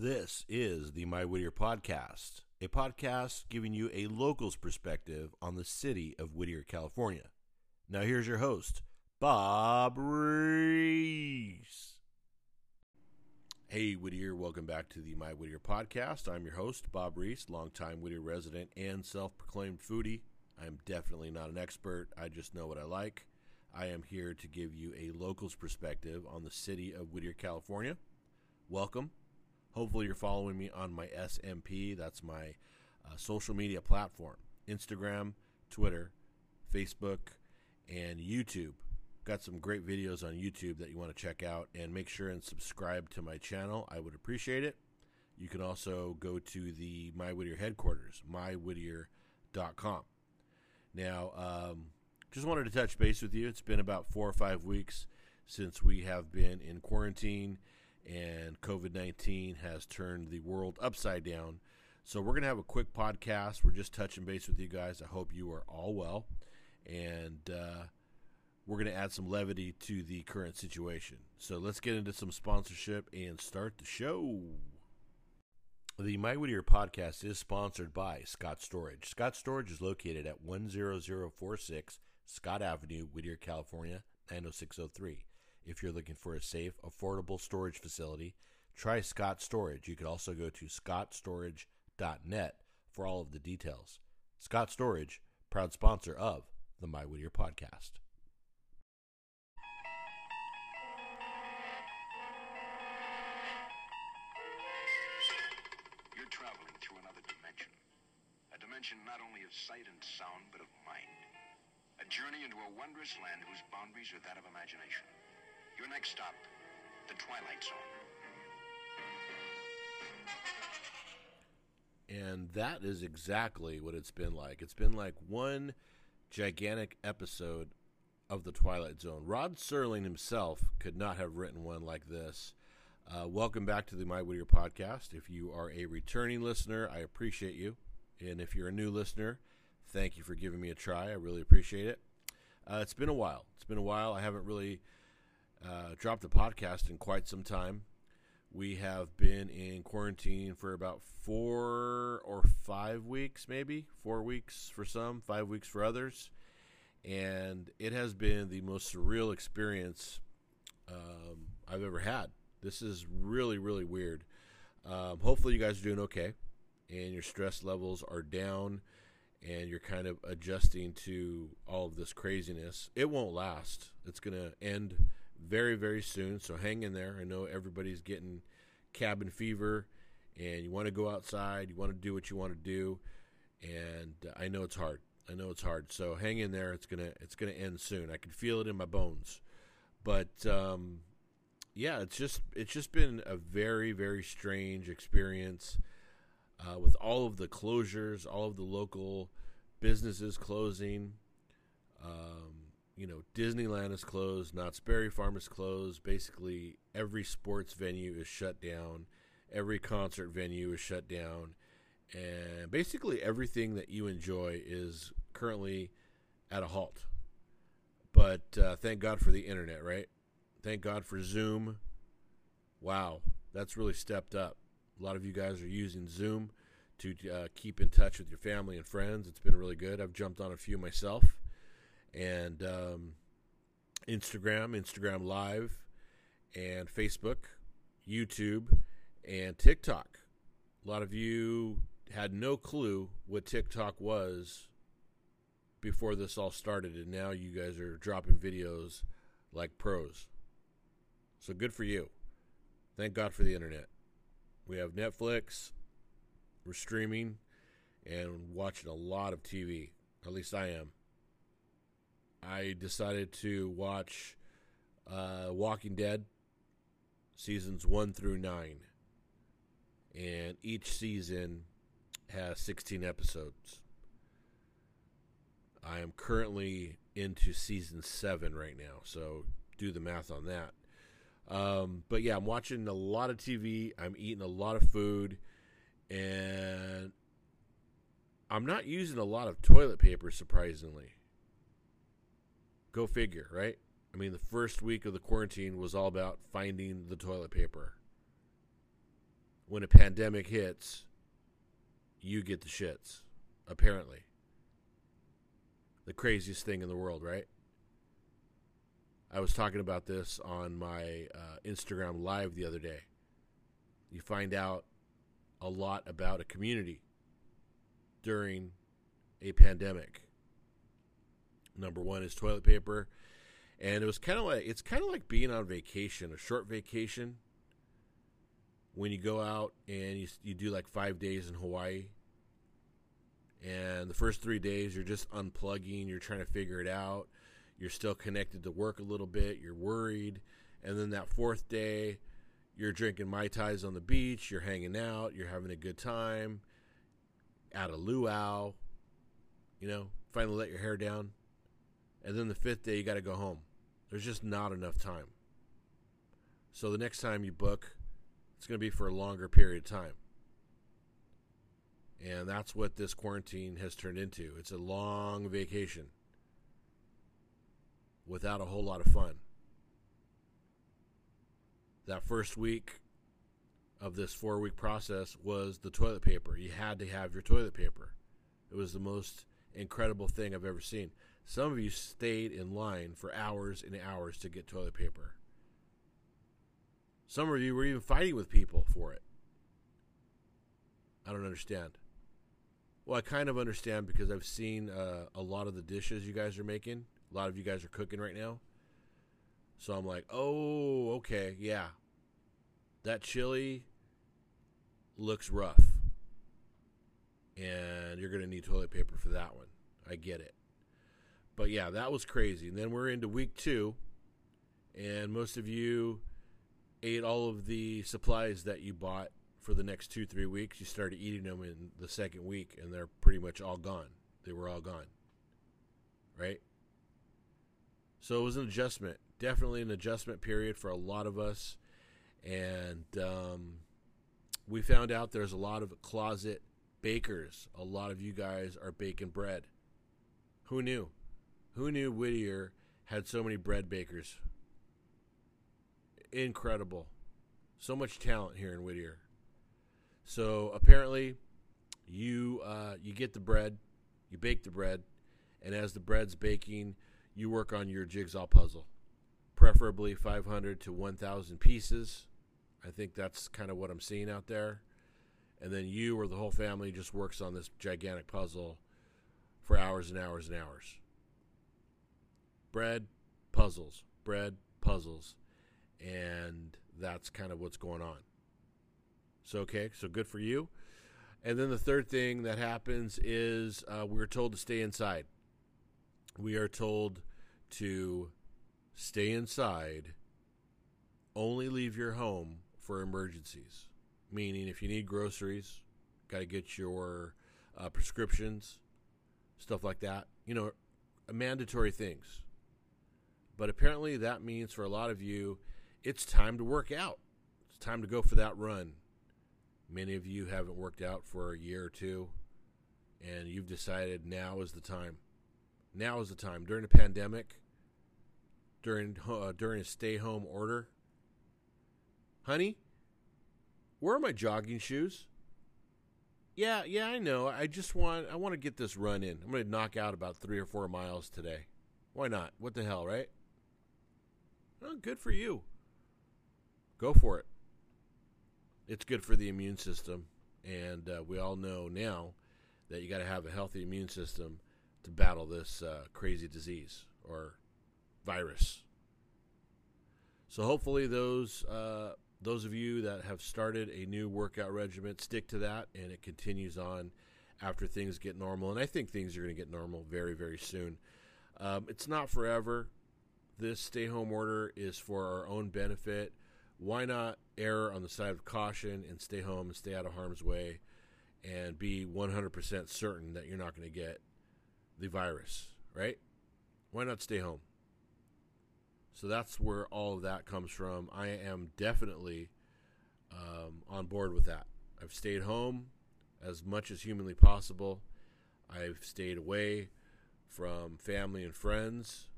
This is the My Whittier podcast, a podcast giving you a local's perspective on the city of Whittier, California. Now, here's your host, Bob Reese. Hey, Whittier, welcome back to the My Whittier podcast. I'm your host, Bob Reese, longtime Whittier resident and self proclaimed foodie. I'm definitely not an expert, I just know what I like. I am here to give you a local's perspective on the city of Whittier, California. Welcome. Hopefully, you're following me on my SMP. That's my uh, social media platform Instagram, Twitter, Facebook, and YouTube. Got some great videos on YouTube that you want to check out and make sure and subscribe to my channel. I would appreciate it. You can also go to the My Whittier headquarters, mywhittier.com. Now, um, just wanted to touch base with you. It's been about four or five weeks since we have been in quarantine and COVID 19 has turned the world upside down. So, we're going to have a quick podcast. We're just touching base with you guys. I hope you are all well. And uh, we're going to add some levity to the current situation. So, let's get into some sponsorship and start the show. The My Whittier podcast is sponsored by Scott Storage. Scott Storage is located at 10046 Scott Avenue, Whittier, California, 90603. If you're looking for a safe, affordable storage facility, try Scott Storage. You could also go to scottstorage.net for all of the details. Scott Storage, proud sponsor of the My Whittier podcast. You're traveling through another dimension. A dimension not only of sight and sound, but of mind. A journey into a wondrous land whose boundaries are that of imagination. Your next stop, the Twilight Zone. And that is exactly what it's been like. It's been like one gigantic episode of The Twilight Zone. Rod Serling himself could not have written one like this. Uh, welcome back to the My Whittier podcast. If you are a returning listener, I appreciate you. And if you're a new listener, thank you for giving me a try. I really appreciate it. Uh, it's been a while. It's been a while. I haven't really uh, dropped the podcast in quite some time. We have been in quarantine for about four or five weeks, maybe four weeks for some, five weeks for others, and it has been the most surreal experience um, I've ever had. This is really, really weird. Um, hopefully, you guys are doing okay, and your stress levels are down, and you're kind of adjusting to all of this craziness. It won't last. It's going to end very, very soon. So hang in there. I know everybody's getting cabin fever and you want to go outside, you want to do what you want to do, and I know it's hard. I know it's hard. So hang in there. It's gonna it's gonna end soon. I can feel it in my bones. But um, yeah, it's just it's just been a very very strange experience uh, with all of the closures, all of the local businesses closing. Um, you know, Disneyland is closed, Knott's Berry Farm is closed. Basically, every sports venue is shut down, every concert venue is shut down, and basically everything that you enjoy is currently at a halt. But uh, thank God for the internet, right? Thank God for Zoom. Wow, that's really stepped up. A lot of you guys are using Zoom to uh, keep in touch with your family and friends. It's been really good. I've jumped on a few myself and um, Instagram, Instagram Live, and Facebook, YouTube, and TikTok. A lot of you had no clue what TikTok was before this all started, and now you guys are dropping videos like pros. So good for you. Thank God for the internet. We have Netflix, we're streaming, and watching a lot of TV. At least I am. I decided to watch uh, Walking Dead seasons one through nine, and each season has 16 episodes. I am currently into season seven right now, so do the math on that. Um, but yeah, I'm watching a lot of TV. I'm eating a lot of food, and I'm not using a lot of toilet paper, surprisingly. Go figure, right? I mean, the first week of the quarantine was all about finding the toilet paper. when a pandemic hits, you get the shits, apparently. The craziest thing in the world, right? I was talking about this on my uh, Instagram live the other day. You find out a lot about a community during a pandemic. Number one is toilet paper, and it was kind of like it's kind of like being on vacation, a short vacation. When you go out and you you do like five days in Hawaii, and the first three days you're just unplugging, you're trying to figure it out, you're still connected to work a little bit, you're worried, and then that fourth day, you're drinking mai tais on the beach, you're hanging out, you're having a good time, at a luau, you know, finally let your hair down, and then the fifth day you got to go home. There's just not enough time. So the next time you book, it's going to be for a longer period of time. And that's what this quarantine has turned into. It's a long vacation without a whole lot of fun. That first week of this four week process was the toilet paper. You had to have your toilet paper. It was the most incredible thing I've ever seen. Some of you stayed in line for hours and hours to get toilet paper. Some of you were even fighting with people for it. I don't understand. Well, I kind of understand because I've seen uh, a lot of the dishes you guys are making. A lot of you guys are cooking right now. So I'm like, oh, okay, yeah. That chili looks rough. And you're going to need toilet paper for that one. I get it. But yeah, that was crazy. And then we're into week two. And most of you ate all of the supplies that you bought for the next two, three weeks. You started eating them in the second week, and they're pretty much all gone. They were all gone. Right? So it was an adjustment. Definitely an adjustment period for a lot of us. And um, we found out there's a lot of closet bakers. A lot of you guys are baking bread. Who knew? Who knew Whittier had so many bread bakers? Incredible. So much talent here in Whittier. So apparently, you uh, you get the bread, you bake the bread, and as the bread's baking, you work on your jigsaw puzzle. Preferably 500 to 1,000 pieces. I think that's kind of what I'm seeing out there. And then you or the whole family just works on this gigantic puzzle for hours and hours and hours. Bread, puzzles, bread, puzzles. And that's kind of what's going on. So, okay, so good for you. And then the third thing that happens is uh, we're told to stay inside. We are told to stay inside, only leave your home for emergencies. Meaning, if you need groceries, got to get your uh, prescriptions, stuff like that. You know, mandatory things. But apparently, that means for a lot of you, it's time to work out. It's time to go for that run. Many of you haven't worked out for a year or two, and you've decided now is the time. Now is the time. During the pandemic, during uh, during a stay home order, honey, where are my jogging shoes? Yeah, yeah, I know. I just want I want to get this run in. I'm going to knock out about 3 or 4 miles today. Why not? What the hell, right? Oh, good for you. Go for it. It's good for the immune system, and uh, we all know now that you got to have a healthy immune system to battle this uh, crazy disease or virus. So hopefully those uh, those of you that have started a new workout regimen stick to that, and it continues on after things get normal. And I think things are going to get normal very very soon. Um, it's not forever. This stay home order is for our own benefit. Why not err on the side of caution and stay home and stay out of harm's way and be 100% certain that you're not going to get the virus, right? Why not stay home? So that's where all of that comes from. I am definitely um, on board with that. I've stayed home as much as humanly possible. I've stayed away from family and friends,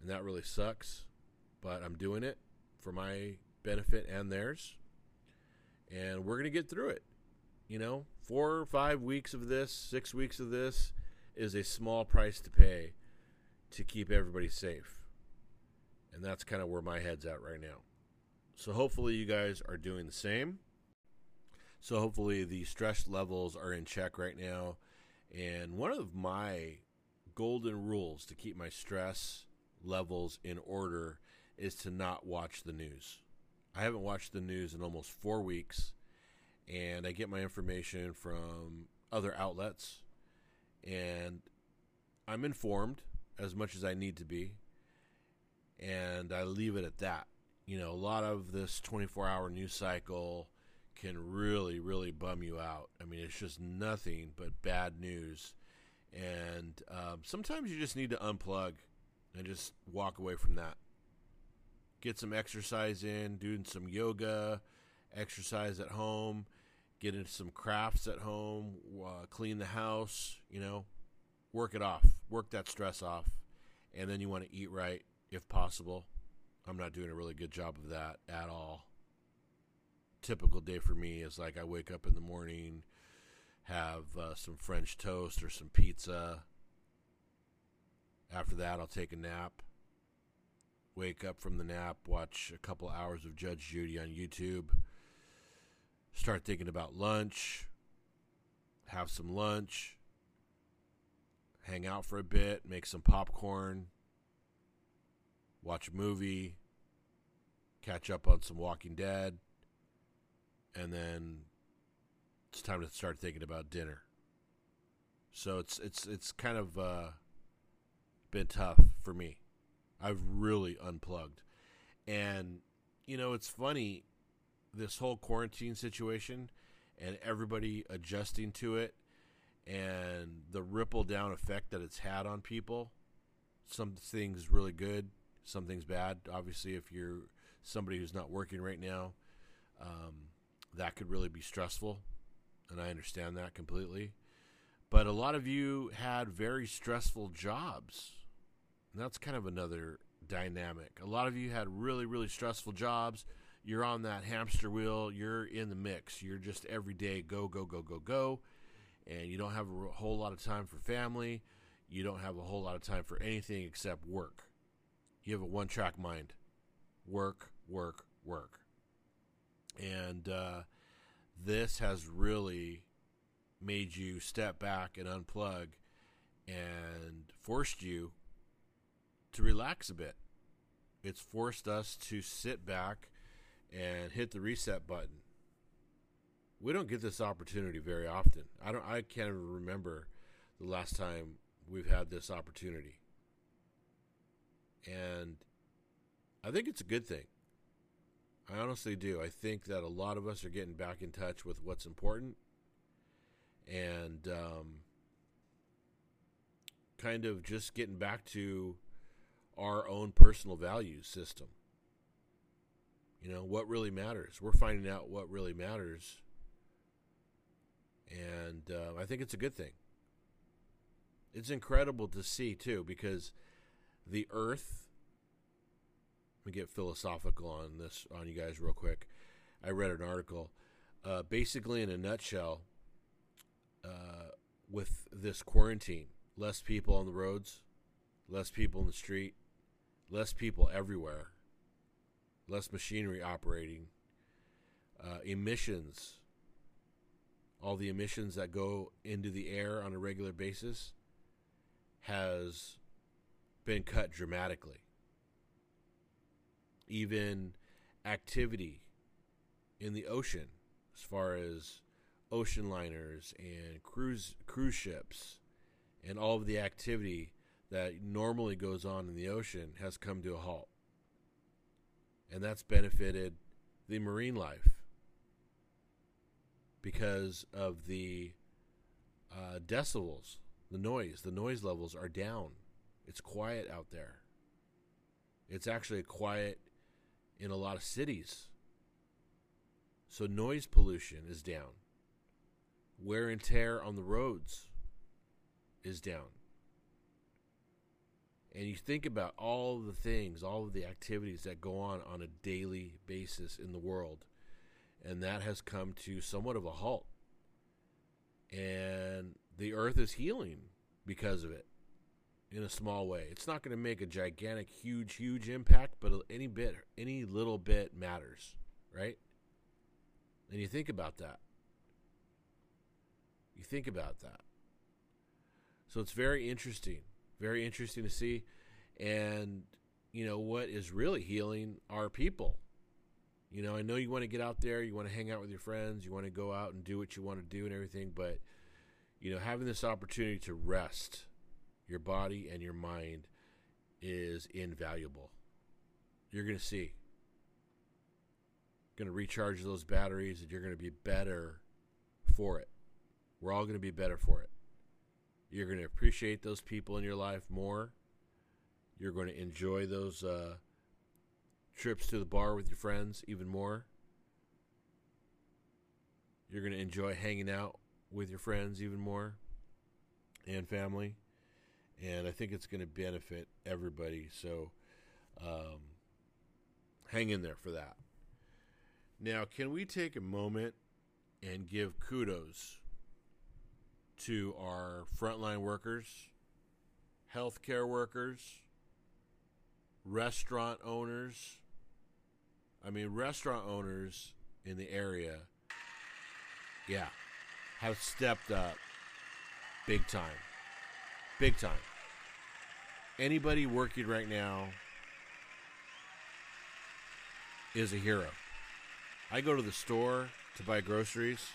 and that really sucks. But I'm doing it for my benefit and theirs. and we're going to get through it. You know, four or five weeks of this, six weeks of this is a small price to pay to keep everybody safe. And that's kind of where my head's at right now. So hopefully you guys are doing the same. So hopefully the stress levels are in check right now. And one of my golden rules to keep my stress levels in order is to not watch the news. I haven't watched the news in almost four weeks, and I get my information from other outlets, and I'm informed as much as I need to be, and I leave it at that. You know, a lot of this 24 hour news cycle can really, really bum you out. I mean, it's just nothing but bad news. And um, sometimes you just need to unplug and just walk away from that. Get some exercise in, doing some yoga, exercise at home, get into some crafts at home, uh, clean the house, you know, work it off, work that stress off. And then you want to eat right if possible. I'm not doing a really good job of that at all. Typical day for me is like I wake up in the morning, have uh, some French toast or some pizza. After that, I'll take a nap. Wake up from the nap, watch a couple hours of Judge Judy on YouTube. Start thinking about lunch. Have some lunch. Hang out for a bit, make some popcorn, watch a movie, catch up on some Walking Dead, and then it's time to start thinking about dinner. So it's it's it's kind of uh, been tough for me. I've really unplugged, and you know it's funny this whole quarantine situation and everybody adjusting to it and the ripple down effect that it's had on people. Some things really good, some things bad. Obviously, if you're somebody who's not working right now, um, that could really be stressful, and I understand that completely. But a lot of you had very stressful jobs. And that's kind of another dynamic. A lot of you had really, really stressful jobs. You're on that hamster wheel. You're in the mix. You're just every day go, go, go, go, go. And you don't have a whole lot of time for family. You don't have a whole lot of time for anything except work. You have a one track mind work, work, work. And uh, this has really made you step back and unplug and forced you to relax a bit. It's forced us to sit back and hit the reset button. We don't get this opportunity very often. I don't I can't even remember the last time we've had this opportunity. And I think it's a good thing. I honestly do. I think that a lot of us are getting back in touch with what's important and um, kind of just getting back to our own personal value system. You know, what really matters. We're finding out what really matters. And uh, I think it's a good thing. It's incredible to see, too, because the earth let me get philosophical on this on you guys real quick. I read an article. Uh, basically, in a nutshell, uh, with this quarantine, less people on the roads, less people in the street, less people everywhere, less machinery operating, uh, emissions, all the emissions that go into the air on a regular basis has been cut dramatically. Even activity in the ocean as far as ocean liners and cruise cruise ships and all of the activity that normally goes on in the ocean has come to a halt. And that's benefited the marine life because of the uh, decibels, the noise. The noise levels are down. It's quiet out there. It's actually quiet in a lot of cities. So noise pollution is down. Wear and tear on the roads is down. And you think about all the things, all of the activities that go on on a daily basis in the world. and that has come to somewhat of a halt. And the earth is healing because of it in a small way. It's not going to make a gigantic, huge, huge impact, but any bit, any little bit matters, right? And you think about that. You think about that. So it's very interesting, very interesting to see. And, you know, what is really healing are people. You know, I know you want to get out there, you want to hang out with your friends, you want to go out and do what you want to do and everything, but, you know, having this opportunity to rest your body and your mind is invaluable. You're going to see. Going to recharge those batteries and you're going to be better for it. We're all going to be better for it. You're going to appreciate those people in your life more. You're going to enjoy those uh, trips to the bar with your friends even more. You're going to enjoy hanging out with your friends even more and family and I think it's going to benefit everybody. So um, hang in there for that. Now, can we take a moment and give kudos to our frontline workers, healthcare workers, restaurant owners? I mean, restaurant owners in the area, yeah, have stepped up big time big time. Anybody working right now is a hero. I go to the store to buy groceries.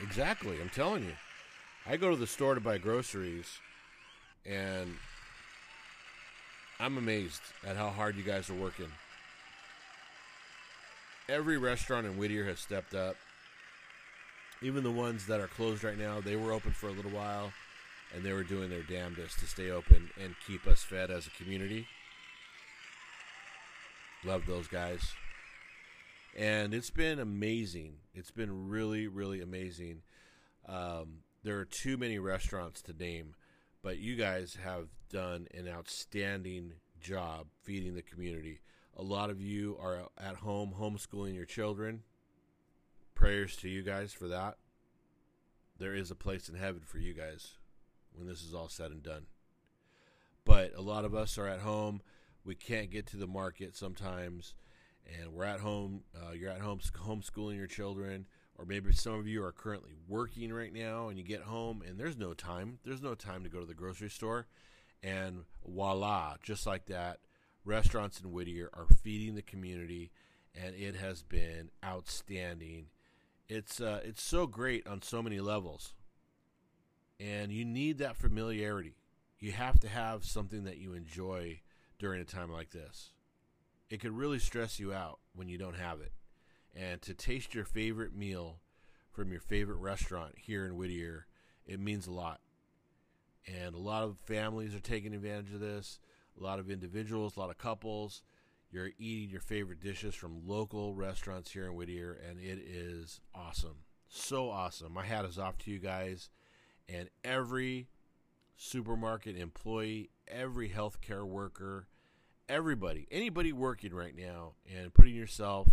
Exactly, I'm telling you. I go to the store to buy groceries and I'm amazed at how hard you guys are working. Every restaurant in Whittier has stepped up. Even the ones that are closed right now, they were open for a little while and they were doing their damnedest to stay open and keep us fed as a community. Love those guys. And it's been amazing. It's been really, really amazing. Um, there are too many restaurants to name, but you guys have done an outstanding job feeding the community. A lot of you are at home homeschooling your children. Prayers to you guys for that. There is a place in heaven for you guys when this is all said and done. But a lot of us are at home. We can't get to the market sometimes, and we're at home. Uh, you're at home homeschooling your children, or maybe some of you are currently working right now, and you get home and there's no time. There's no time to go to the grocery store, and voila, just like that, restaurants in Whittier are feeding the community, and it has been outstanding. It's uh, it's so great on so many levels. And you need that familiarity. You have to have something that you enjoy during a time like this. It could really stress you out when you don't have it. And to taste your favorite meal from your favorite restaurant here in Whittier, it means a lot. And a lot of families are taking advantage of this. A lot of individuals, a lot of couples. You're eating your favorite dishes from local restaurants here in Whittier, and it is awesome. So awesome. My hat is off to you guys and every supermarket employee, every healthcare worker, everybody, anybody working right now and putting yourself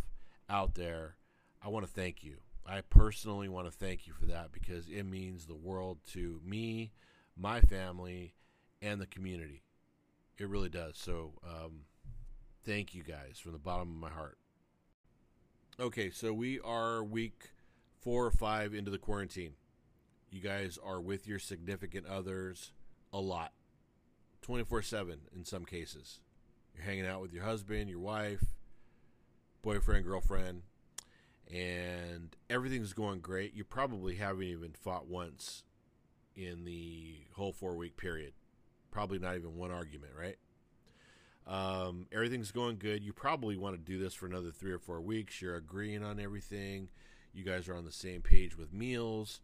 out there, I want to thank you. I personally want to thank you for that because it means the world to me, my family, and the community. It really does. So, um, thank you guys from the bottom of my heart. Okay, so we are week four or five into the quarantine. You guys are with your significant others a lot, 24 7 in some cases. You're hanging out with your husband, your wife, boyfriend, girlfriend, and everything's going great. You probably haven't even fought once in the whole four week period. Probably not even one argument, right? Um, everything's going good. You probably want to do this for another three or four weeks. You're agreeing on everything. You guys are on the same page with meals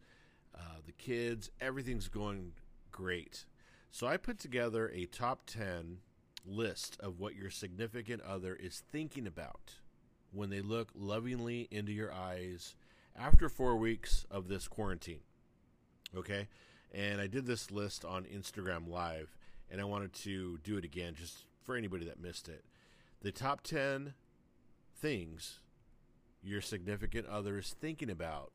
uh, the kids, everything's going great. So I put together a top 10 list of what your significant other is thinking about when they look lovingly into your eyes after four weeks of this quarantine. Okay? And I did this list on Instagram Live, and I wanted to do it again just for anybody that missed it. The top 10 things your significant other is thinking about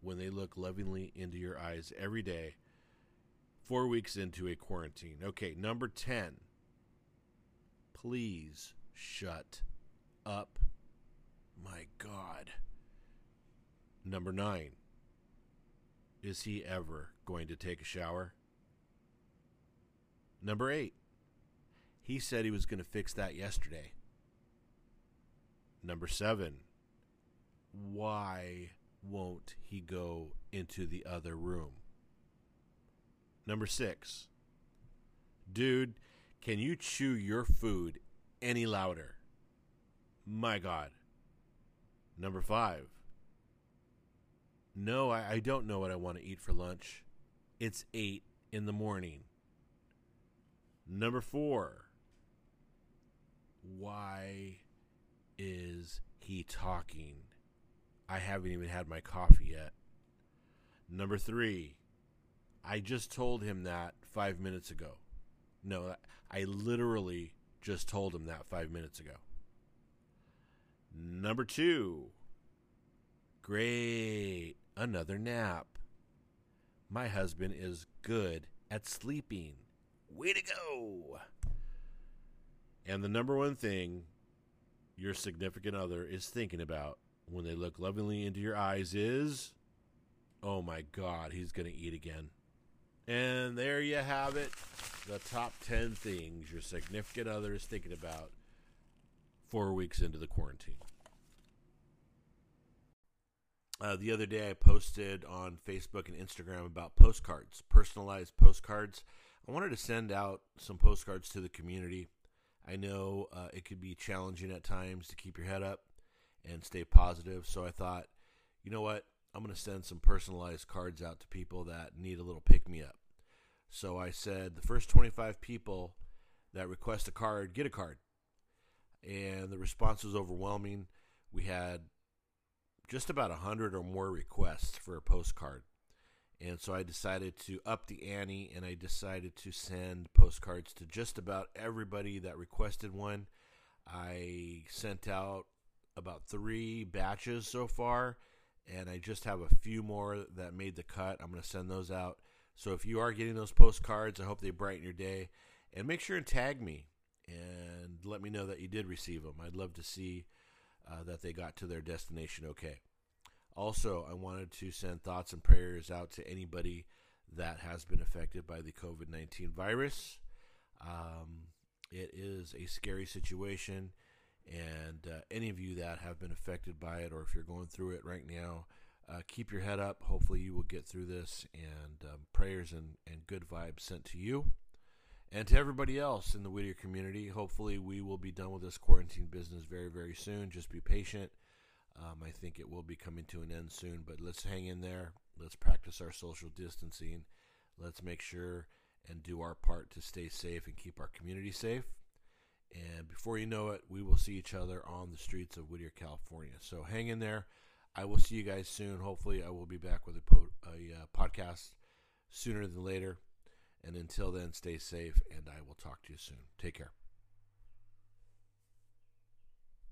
when they look lovingly into your eyes every day, four weeks into a quarantine. Okay, number 10. Please shut up. My God. Number 9. Is he ever going to take a shower? Number 8. He said he was going to fix that yesterday. Number 7 why won't he go into the other room? Number six, dude, can you chew your food any louder? My God. Number five, no, I, I don't know what I want to eat for lunch. It's eight in the morning. Number four, why is he talking? I haven't even had my coffee yet. Number three, I just told him that five minutes ago. No, I literally just told him that five minutes ago. Number two, great, another nap. My husband is good at sleeping. Way to go! And the number one thing your significant other is thinking about when they look lovingly into your eyes is, oh my God, he's going to eat again. And there you have it the top 10 things your significant other is thinking about four weeks into the quarantine. Uh, the other day, I posted on Facebook and Instagram about postcards, personalized postcards. I wanted to send out some postcards to the community. I know uh, it could be challenging at times to keep your head up and stay positive. So I thought, you know what? I'm going to send some personalized cards out to people that need a little pick me up. So I said, the first 25 people that request a card get a card. And the response was overwhelming. We had just about 100 or more requests for a postcard. And so I decided to up the ante and I decided to send postcards to just about everybody that requested one. I sent out about three batches so far, and I just have a few more that made the cut. I'm going to send those out. So if you are getting those postcards, I hope they brighten your day. And make sure and tag me and let me know that you did receive them. I'd love to see uh, that they got to their destination okay. Also, I wanted to send thoughts and prayers out to anybody that has been affected by the COVID 19 virus. Um, it is a scary situation. And uh, any of you that have been affected by it, or if you're going through it right now, uh, keep your head up. Hopefully, you will get through this, and um, prayers and, and good vibes sent to you. And to everybody else in the Whittier community, hopefully, we will be done with this quarantine business very, very soon. Just be patient. Um, I think it will be coming to an end soon, but let's hang in there. Let's practice our social distancing. Let's make sure and do our part to stay safe and keep our community safe. And before you know it, we will see each other on the streets of Whittier, California. So hang in there. I will see you guys soon. Hopefully, I will be back with a, po- a uh, podcast sooner than later. And until then, stay safe, and I will talk to you soon. Take care.